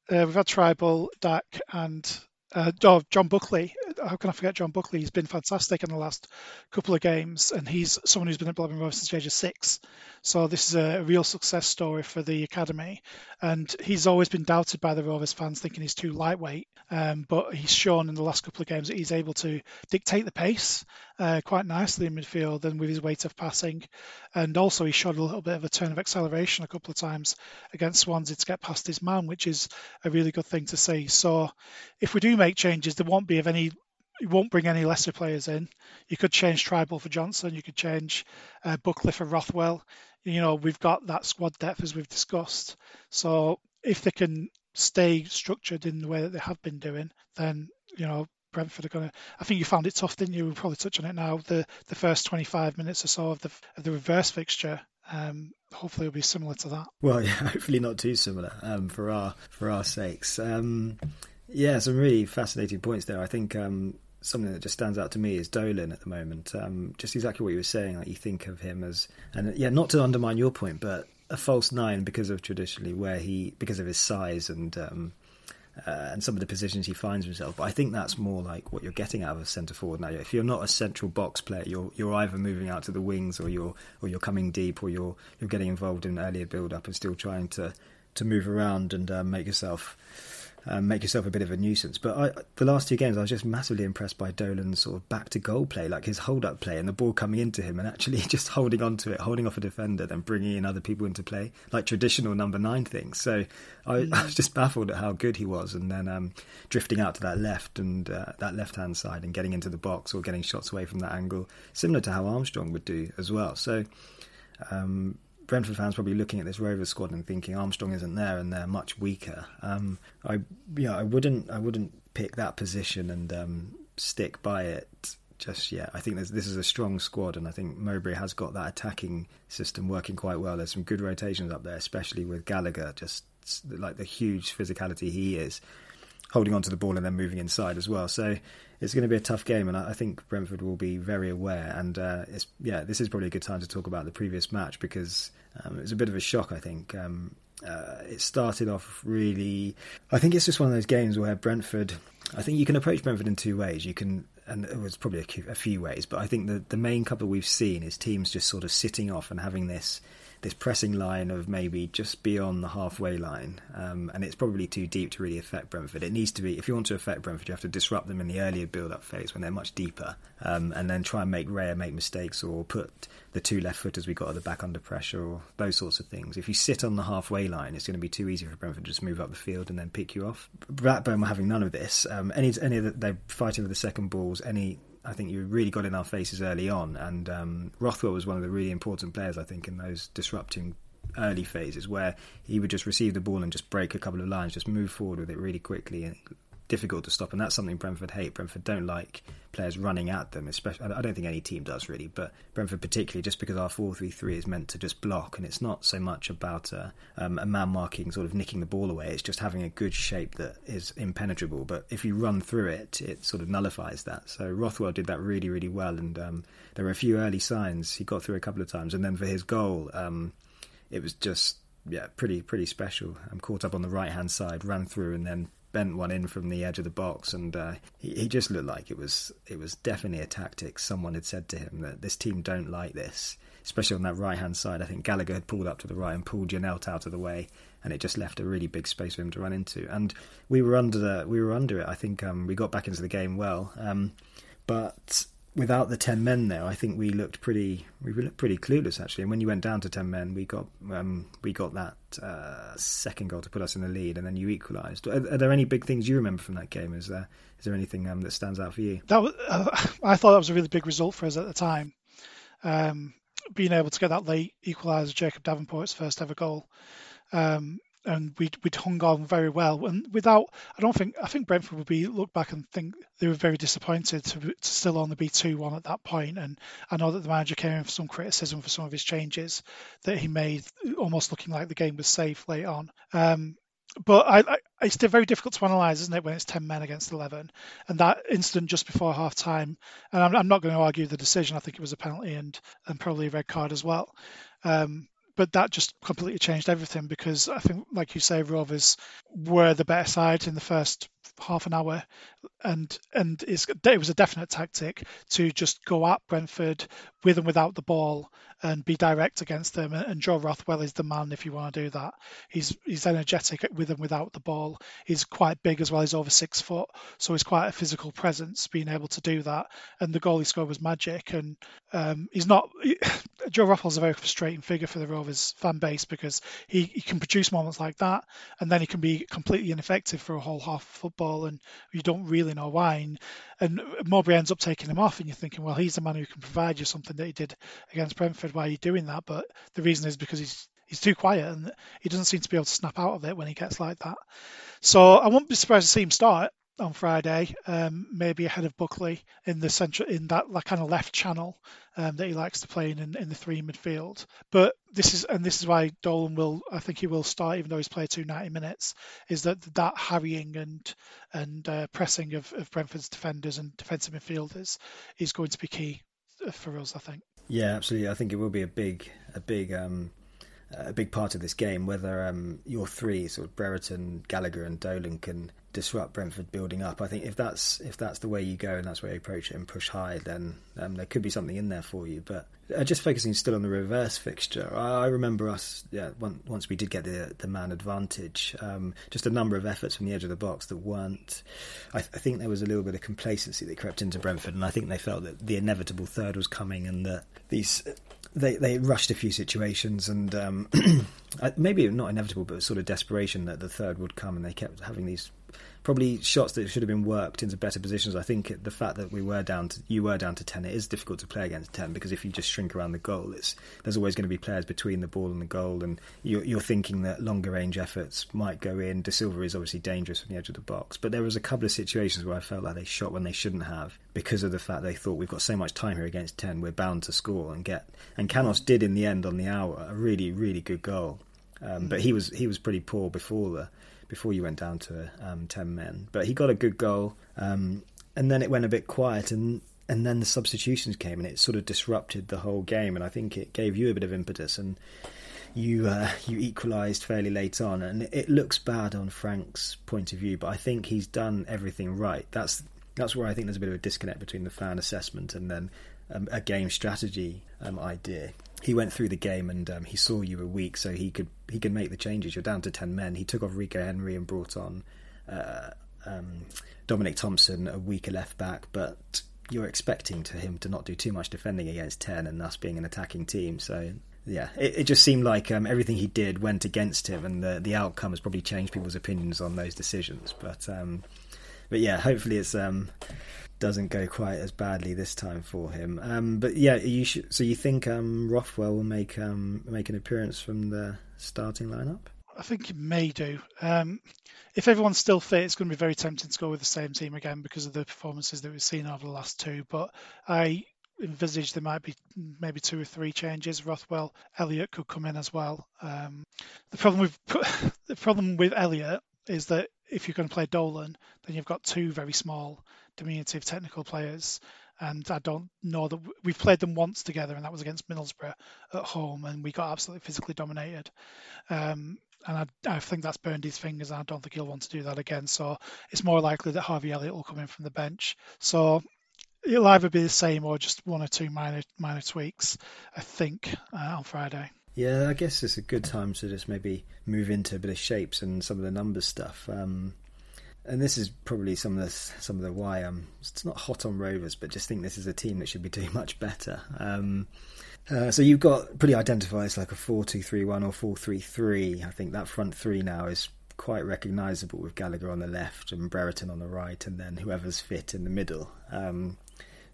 Uh, we've had Trybull, Dack, and uh, oh, John Buckley. How can I forget John Buckley? He's been fantastic in the last couple of games, and he's someone who's been at Blackburn Rovers since the age of six. So this is a real success story for the academy, and he's always been doubted by the Rovers fans, thinking he's too lightweight. Um, but he's shown in the last couple of games that he's able to dictate the pace uh, quite nicely in midfield and with his weight of passing. And also, he showed a little bit of a turn of acceleration a couple of times against Swansea to get past his man, which is a really good thing to see. So, if we do make changes, there won't be of any you won't bring any lesser players in. You could change Trybull for Johnson. You could change uh, Buckley for Rothwell. You know, we've got that squad depth as we've discussed. So if they can stay structured in the way that they have been doing, then you know Brentford are going to. I think you found it tough, didn't you? We'll probably touch on it now. The the first 25 minutes or so of the of the reverse fixture. Um, hopefully, it'll be similar to that. Well, yeah, hopefully not too similar um, for our for our sakes. Um, yeah, some really fascinating points there. I think um, something that just stands out to me is Dolan at the moment. Um, just exactly what you were saying. Like you think of him as, and yeah, not to undermine your point, but a false nine because of traditionally where he because of his size and um, uh, and some of the positions he finds himself. But I think that's more like what you're getting out of a centre forward now. If you're not a central box player, you're you're either moving out to the wings or you're or you're coming deep or you're you're getting involved in earlier build up and still trying to to move around and uh, make yourself um, make yourself a bit of a nuisance. But I, the last two games, I was just massively impressed by Dolan's sort of back to goal play, like his hold up play and the ball coming into him and actually just holding on to it, holding off a defender, then bringing in other people into play, like traditional number nine things. So I, I was just baffled at how good he was, and then um, drifting out to that left and uh, that left hand side and getting into the box or getting shots away from that angle, similar to how Armstrong would do as well. So. Um, Brentford fans probably looking at this Rovers squad and thinking Armstrong isn't there and they're much weaker. Um, I yeah, I wouldn't I wouldn't pick that position and um, stick by it just yet. I think this is a strong squad, and I think Mowbray has got that attacking system working quite well. There's some good rotations up there, especially with Gallagher, just like the huge physicality he is, holding on to the ball and then moving inside as well. So it's going to be a tough game, and I think Brentford will be very aware. And uh, yeah, this is probably a good time to talk about the previous match because um, it was a bit of a shock. I think um, uh, it started off really. I think it's just one of those games where Brentford. I think you can approach Brentford in two ways. You can, and it was probably a, few ways, but I think the the main couple we've seen is teams just sort of sitting off and having this this pressing line of maybe just beyond the halfway line, um, and it's probably too deep to really affect Brentford. It needs to be if you want to affect Brentford, you have to disrupt them in the earlier build-up phase when they're much deeper, um, and then try and make Raya make mistakes or put the two left footers we got at the back under pressure or those sorts of things. If you sit on the halfway line, it's going to be too easy for Brentford to just move up the field and then pick you off. Blackburn were having none of this. Um, any any the, they're fighting with the second balls. Any I think you really got in our faces early on. And um, Rothwell was one of the really important players, I think, in those disrupting early phases where he would just receive the ball and just break a couple of lines, just move forward with it really quickly and difficult to stop, and that's something Brentford hate. Brentford don't like players running at them, especially. I don't think any team does really, but Brentford particularly, just because our four-three-three is meant to just block, and it's not so much about a, um, a man marking, sort of nicking the ball away. It's just having a good shape that is impenetrable. But if you run through it, it sort of nullifies that. So Rothwell did that really, really well, and um, there were a few early signs. He got through a couple of times, and then for his goal, um, it was just yeah, pretty pretty special. I'm caught up on the right hand side, ran through, and then bent one in from the edge of the box, and uh, he, he, just looked like it was it was definitely a tactic. Someone had said to him that this team don't like this, especially on that right hand side. I think Gallagher had pulled up to the right and pulled Janelt out of the way, and it just left a really big space for him to run into. And we were under the we were under it. I think um, we got back into the game well, um, but without the ten men there, I think we looked pretty we looked pretty clueless actually. And when you went down to ten men, we got um, we got that uh, second goal to put us in the lead, and then you equalised. Are, are, there any big things you remember from that game? Is there is there anything um, that stands out for you? That was, uh, I thought that was a really big result for us at the time. Um, being able to get that late equaliser, Jacob Davenport's first ever goal. Um, and we'd, we'd hung on very well. And without, I don't think, I think Brentford would be look back and think they were very disappointed to, to still only be 2 1 at that point. And I know that the manager came in for some criticism for some of his changes that he made, almost looking like the game was safe late on. Um, but I, I, it's still very difficult to analyse, isn't it, when it's 10 men against 11? And that incident just before half time, and I'm, I'm, not going to argue the decision, I think it was a penalty and, and probably a red card as well. Um, but that just completely changed everything because I think, like you say, Rovers were the better side in the first half an hour, and and it was a definite tactic to just go at Brentford with and without the ball and be direct against them. And Joe Rothwell is the man if you want to do that. He's he's energetic with and without the ball. He's quite big as well. He's over six foot, so he's quite a physical presence, being able to do that. And the goal he scored was magic. And um, he's not. Joe Rothwell's a very frustrating figure for the Rovers fan base because he, he can produce moments like that, and then he can be completely ineffective for a whole half of football, and you don't really know why. And, and Mowbray ends up taking him off, and you're thinking, well, he's the man who can provide you something that he did against Brentford. Why are you doing that? But the reason is because he's he's too quiet and he doesn't seem to be able to snap out of it when he gets like that. So I won't be surprised to see him start on Friday, um, maybe ahead of Buckley in the central in that like, kind of left channel um, that he likes to play in, in, in the three midfield. But this is and this is why Dolan will I think he will start even though he's played two 90 minutes is that that harrying and and uh, pressing of, of Brentford's defenders and defensive midfielders is going to be key for us I think. Yeah, absolutely. I think it will be a big a big um, a big part of this game whether um, your three sort of Brereton, Gallagher, and Dolan can disrupt Brentford building up. I think if that's if that's the way you go and that's where you approach it and push high, then um, there could be something in there for you. But uh, just focusing still on the reverse fixture, I, I remember us yeah one, once we did get the the man advantage, um, just a number of efforts from the edge of the box that weren't. I, I, think there was a little bit of complacency that crept into Brentford, and I think they felt that the inevitable third was coming and that these they they rushed a few situations and um, maybe not inevitable, but sort of desperation that the third would come, and they kept having these probably shots that should have been worked into better positions. I think the fact that we were down to you were down to ten, it is difficult to play against ten because if you just shrink around the goal, it's there's always going to be players between the ball and the goal, and you're, you're thinking that longer range efforts might go in. Dasilva is obviously dangerous from the edge of the box, but there was a couple of situations where I felt like they shot when they shouldn't have because of the fact they thought we've got so much time here against ten, we're bound to score and get. And Canos did in the end on the hour a really really good goal. Um, but he was he was pretty poor before the before you went down to um, 10 men. But he got a good goal, um, and then it went a bit quiet, and, and then the substitutions came, and it sort of disrupted the whole game, and I think it gave you a bit of impetus, and you uh, you equalised fairly late on, and it looks bad on Frank's point of view, but I think he's done everything right. That's that's where I think there's a bit of a disconnect between the fan assessment and then um, a game strategy um, idea he went through the game and um, he saw you were weak, so he could he could make the changes. You're down to ten men. He took off Rico Henry and brought on uh, um, Dominic Thompson, a weaker left back, but you're expecting to him to not do too much defending against ten, and us being an attacking team. So yeah, it, it just seemed like um, everything he did went against him, and the the outcome has probably changed people's opinions on those decisions. But um, but yeah, hopefully it's um, doesn't go quite as badly this time for him. Um, but yeah, you should, so you think um, Rothwell will make um, make an appearance from the starting lineup? I think he may do. Um, if everyone's still fit, it's going to be very tempting to go with the same team again because of the performances that we've seen over the last two. But I envisage there might be maybe two or three changes. Rothwell, Elliott could come in as well. Um, the problem with the problem with Elliott is that if you're going to play Dolan, then you've got two very small diminutive technical players. And I don't know that we've played them once together, and that was against Middlesbrough at home, and we got absolutely physically dominated. Um, and I, I, think that's burned his fingers, and I don't think he'll want to do that again. So it's more likely that Harvey Elliott will come in from the bench. So it'll either be the same or just one or two minor minor tweaks, I think, uh, on Friday. Yeah, I guess it's a good time to just maybe move into a bit of shapes and some of the numbers stuff. Um, and this is probably some of the some of the why I'm it's not hot on Rovers, but just think this is a team that should be doing much better. Um, uh, so you've got pretty identified as like a four-two-three-one or four-three-three. I think that front three now is quite recognisable with Gallagher on the left and Brereton on the right, and then whoever's fit in the middle. Um,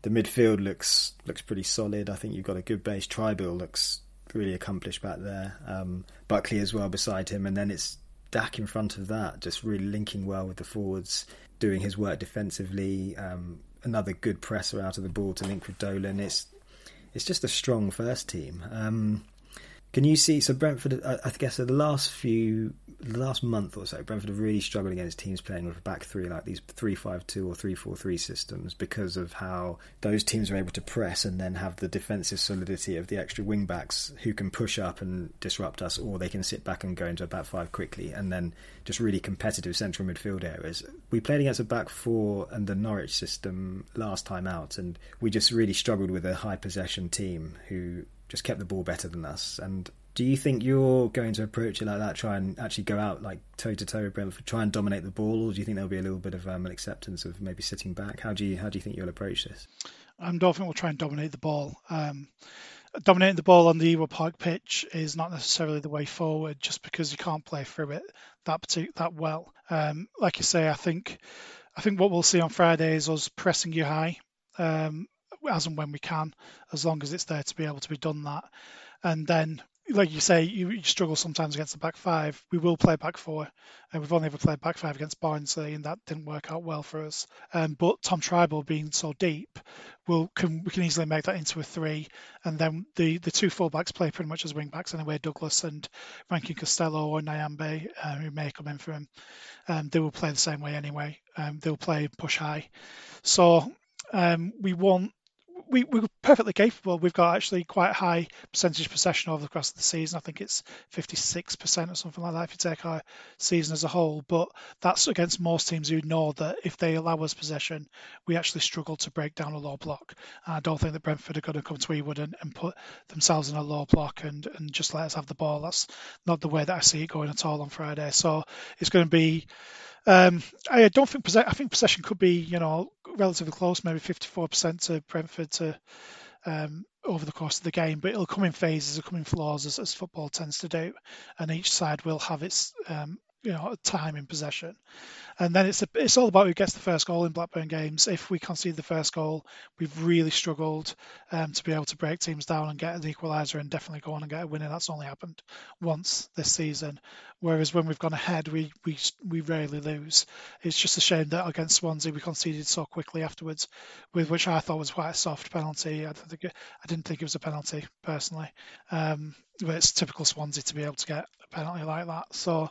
the midfield looks looks pretty solid. I think you've got a good base. Trybull looks really accomplished back there. Um, Buckley as well beside him, and then it's Dack in front of that, just really linking well with the forwards, doing his work defensively. Um, another good presser out of the ball to link with Dolan. It's it's just a strong first team. Um, Can you see? So Brentford, I, I guess, the last few the last month or so, Brentford have really struggled against teams playing with a back three, like these three-five-two or three-four-three systems, because of how those teams are able to press and then have the defensive solidity of the extra wing backs who can push up and disrupt us, or they can sit back and go into a back five quickly, and then just really competitive central midfield areas. We played against a back four and the Norwich system last time out, and we just really struggled with a high possession team who just kept the ball better than us and do you think you're going to approach it like that? Try and actually go out like toe to toe with Brentford, try and dominate the ball, or do you think there'll be a little bit of um, an acceptance of maybe sitting back? How do you how do you think you'll approach this? Think we'll try and dominate the ball. Um, dominating the ball on the Ewood Park pitch is not necessarily the way forward, just because you can't play through it that particular, that well. Um, like you say, I think I think what we'll see on Friday is us pressing you high, um, as and when we can, as long as it's there to be able to be done that, and then like you say, you, you, struggle sometimes against the back five. We will play back four, and we've only ever played back five against Barnsley, and that didn't work out well for us. Um, but Tom Trybull being so deep, will can we can easily make that into a three, and then the the two fullbacks play pretty much as wing backs anyway. Douglas and Rankin Costello or Nyambe, uh, who may come in for him, um, they will play the same way anyway. Um, they'll play push high, so um, we want we, we're perfectly capable. We've got actually quite high percentage possession over the course of the season. I think it's 56% or something like that if you take our season as a whole. But that's against most teams who know that if they allow us possession, we actually struggle to break down a low block. I don't think that Brentford are going to come to Ewood and, and put themselves in a low block and, and just let us have the ball. That's not the way that I see it going at all on Friday. So it's going to be um, I don't think I think possession could be you know relatively close, maybe 54% to Brentford to um, over the course of the game, but it'll come in phases, it'll come in floors as, as football tends to do, and each side will have its um, you know time in possession. And then it's a, it's all about who gets the first goal in Blackburn games. If we concede the first goal, we've really struggled um, to be able to break teams down and get an equaliser and definitely go on and get a win. And that's only happened once this season. Whereas when we've gone ahead, we we we rarely lose. It's just a shame that against Swansea we conceded so quickly afterwards, with which I thought was quite a soft penalty. I, think it, I didn't think it was a penalty personally, um, but it's typical Swansea to be able to get a penalty like that. So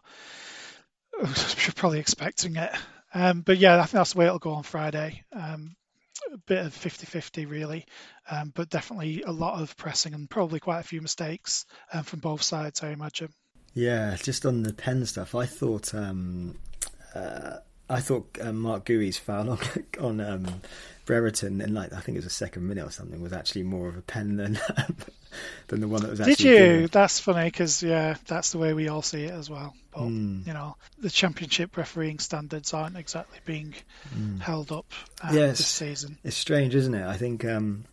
you're probably expecting it. Um, but yeah, I think that's the way it'll go on Friday. Um, a bit of 50-50 really, um, but definitely a lot of pressing and probably quite a few mistakes um, from both sides, I imagine. Yeah, just on the pen stuff, I thought um, uh, I thought uh, Marc Guéhi's foul on on um, Brereton in like I think it was a second minute or something was actually more of a pen than than the one that was. Did you? Given. That's funny because yeah, that's the way we all see it as well. But mm. you know, the championship refereeing standards aren't exactly being mm. held up um, yes. this season. It's strange, isn't it? I think. Um,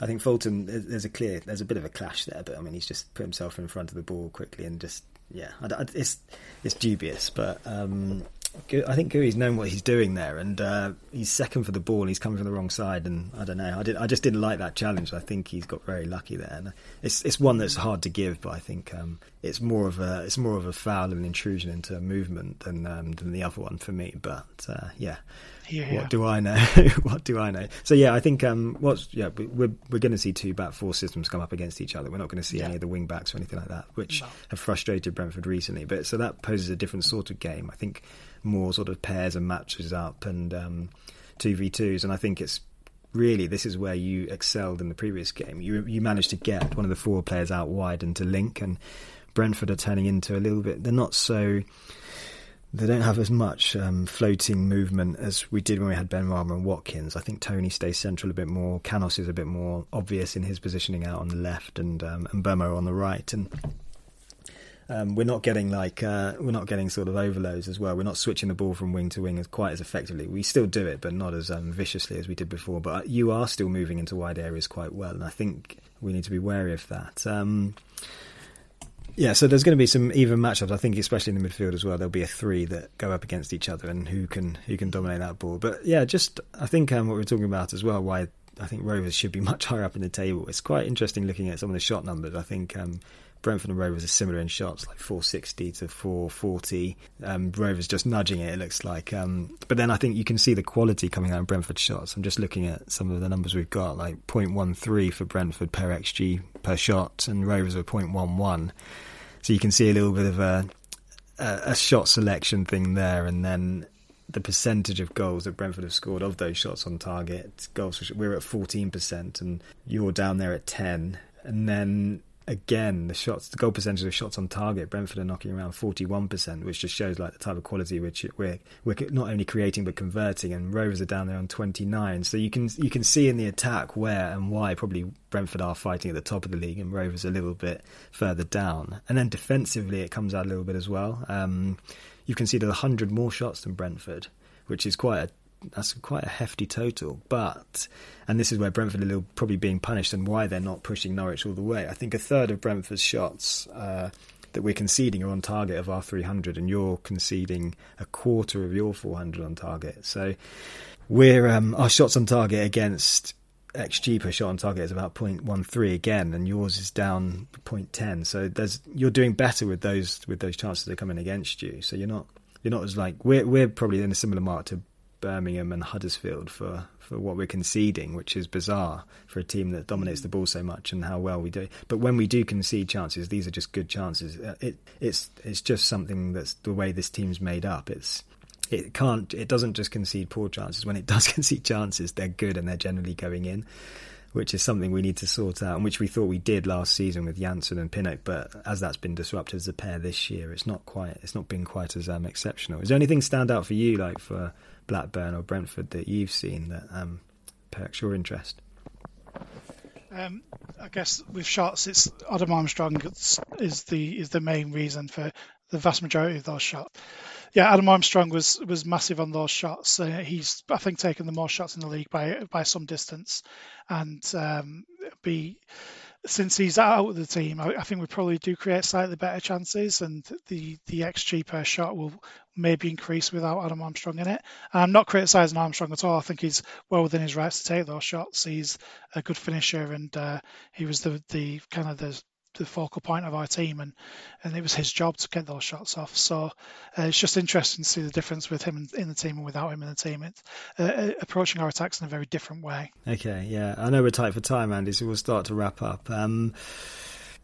I think Fulton, there's a clear, there's a bit of a clash there, but I mean, he's just put himself in front of the ball quickly and just, yeah, it's it's dubious, but um, I think Guéhi's known what he's doing there, and uh, he's second for the ball. He's coming from the wrong side, and I don't know. I did. I just didn't like that challenge. I think he's got very lucky there. And it's it's one that's hard to give, but I think um, it's more of a it's more of a foul and an intrusion into movement than um, than the other one for me. But uh, yeah. What do I know? what do I know? So yeah, I think um, what's yeah, we're we're going to see two back four systems come up against each other. We're not going to see yeah. any of the wing backs or anything like that, which no. have frustrated Brentford recently. But so that poses a different sort of game. I think more sort of pairs and matches up and um, two v twos. And I think it's really this is where you excelled in the previous game. You you managed to get one of the four players out wide and to link, and Brentford are turning into a little bit. They're not so. They don't have as much um, floating movement as we did when we had Benrahma and Watkins. I think Toney stays central a bit more. Canos is a bit more obvious in his positioning out on the left, and um, and Mbeumo on the right. And um, we're not getting like uh, we're not getting sort of overloads as well. We're not switching the ball from wing to wing as quite as effectively. We still do it, but not as um, viciously as we did before. But you are still moving into wide areas quite well, and I think we need to be wary of that. Um, yeah, so there's going to be some even matchups. I think, especially in the midfield as well, there'll be a three that go up against each other, and who can who can dominate that ball. But yeah, just I think um, what we we're talking about as well, why I think Rovers should be much higher up in the table. It's quite interesting looking at some of the shot numbers. I think um, Brentford and Rovers are similar in shots, like 460 to 440. Um, Rovers just nudging it, it looks like. Um, but then I think you can see the quality coming out in Brentford shots. I'm just looking at some of the numbers we've got, like 0.13 for Brentford per XG per shot, and Rovers were 0.11. So you can see a little bit of a, a, a shot selection thing there, and then the percentage of goals that Brentford have scored of those shots on target. Goals we're at 14%, and you're down there at 10. And then again, the shots, the goal percentage of shots on target, Brentford are knocking around 41%, which just shows like the type of quality which we're we're not only creating but converting. And Rovers are down there on 29, so you can you can see in the attack where and why probably Brentford are fighting at the top of the league and Rovers a little bit further down. And then defensively, it comes out a little bit as well. Um, you've conceded 100 more shots than Brentford, which is quite a that's quite a hefty total. But, and this is where Brentford are probably being punished and why they're not pushing Norwich all the way. I think a third of Brentford's shots uh, that we're conceding are on target of our 300, and you're conceding a quarter of your 400 on target. So we're um, our shots on target against XG per shot on target is about 0.13 again, and yours is down 0.10. So there's you're doing better with those with those chances that are coming against you. So you're not you're not as like we're we're probably in a similar mark to Birmingham and Huddersfield for, for what we're conceding, which is bizarre for a team that dominates the ball so much and how well we do. But when we do concede chances, these are just good chances. Uh, it, it's it's just something that's the way this team's made up. It's it can't it doesn't just concede poor chances. When it does concede chances, they're good and they're generally going in. Which is something we need to sort out, and which we thought we did last season with Jansson and Pinnock. But as that's been disrupted as a pair this year, it's not quite. It's not been quite as um, exceptional. Is there anything stand out for you, like for Blackburn or Brentford that you've seen that um, perks your interest? Um, I guess with shots, it's Adam Armstrong is the is the main reason for the vast majority of those shots. Yeah, Adam Armstrong was was massive on those shots. Uh, he's I think taken the most shots in the league by by some distance, and um, be since he's out of the team, I, I, think we probably do create slightly better chances, and the the xG per shot will maybe increase without Adam Armstrong in it. I'm not criticising Armstrong at all. I think he's well within his rights to take those shots. He's a good finisher, and uh, he was the the kind of the the focal point of our team, and and it was his job to get those shots off. So uh, it's just interesting to see the difference with him in, the team and without him in the team. It's uh, uh, approaching our attacks in a very different way. Okay, yeah, I know we're tight for time, Andy, so we'll start to wrap up. Um,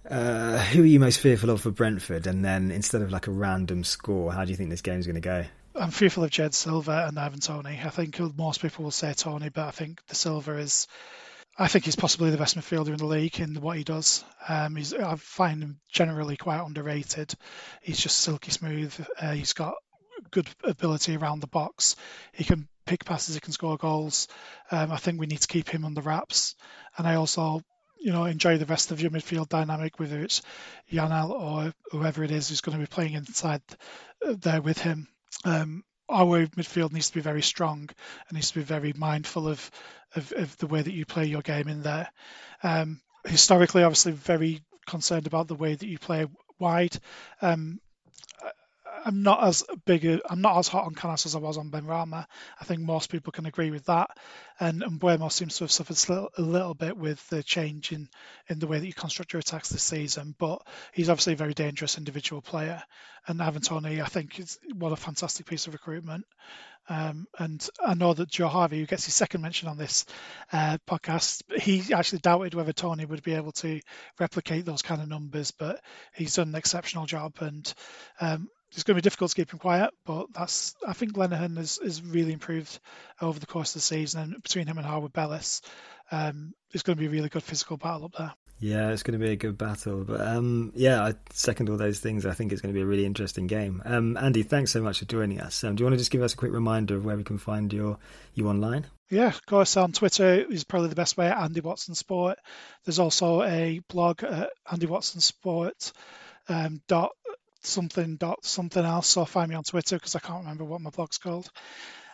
uh, who are you most fearful of for Brentford? And then instead of like a random score, how do you think this game is going to go? I'm fearful of Jed Silva and Ivan Toney. I think most people will say Toney, but I think the Silva is I think he's possibly the best midfielder in the league in what he does. Um, I find him generally quite underrated. He's just silky smooth. Uh, he's got good ability around the box. He can pick passes. He can score goals. Um, I think we need to keep him on the wraps. And I also, you know, enjoy the rest of your midfield dynamic, whether it's Janelt or whoever it is who's going to be playing inside there with him. Um, our midfield needs to be very strong and needs to be very mindful of, of, of the way that you play your game in there. Um, historically, obviously, very concerned about the way that you play wide. Um, I'm not as big. I'm not as hot on Canos as I was on Benrahma. I think most people can agree with that. And, and Mbeumo seems to have suffered a little bit with the change in, in the way that you construct your attacks this season. But he's obviously a very dangerous individual player. And Ivan Toney, I think, is what a fantastic piece of recruitment. Um, and I know that Joe Harvey, who gets his second mention on this uh, podcast, he actually doubted whether Toney would be able to replicate those kind of numbers, but he's done an exceptional job. And um, it's going to be difficult to keep him quiet, but that's I think Lenihan has, has really improved over the course of the season, and between him and Harwood Bellis, um, it's going to be a really good physical battle up there. Yeah, it's going to be a good battle. But um, yeah, I second all those things. I think it's going to be a really interesting game. Um, Andy, thanks so much for joining us. Um, do you want to just give us a quick reminder of where we can find your you online? Yeah, of course. On Twitter is probably the best way. Andy Watson Sport. There's also a blog at Andy Watson Sport. Um, dot something dot something else. So find me on Twitter because I can't remember what my blog's called.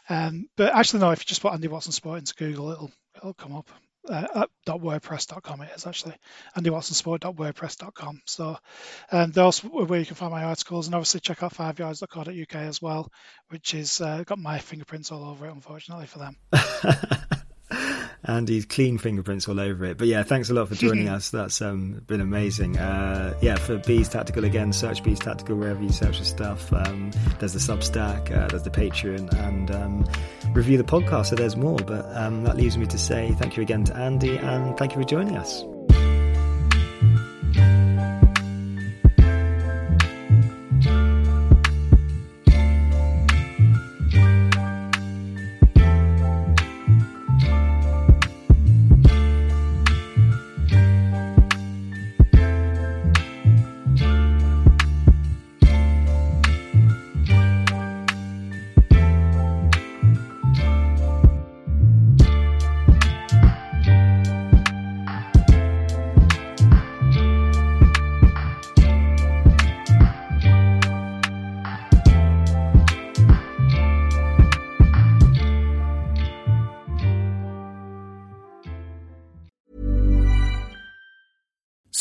Um, but actually, no. If you just put Andy Watson Sport into Google, it'll it'll come up. Uh, .wordpress.com it is actually andywatson.sport.wordpress.com so um, those where you can find my articles and obviously check out fiveyards.co.uk as well which is uh, got my fingerprints all over it unfortunately for them Andy's clean fingerprints all over it. But yeah, thanks a lot for joining us. That's um, been amazing. Uh, yeah, for Bees Tactical again, search Bees Tactical wherever you search for stuff. Um, there's the Substack, uh, there's the Patreon, and um, review the podcast. So there's more. But um, that leaves me to say thank you again to Andy, and thank you for joining us.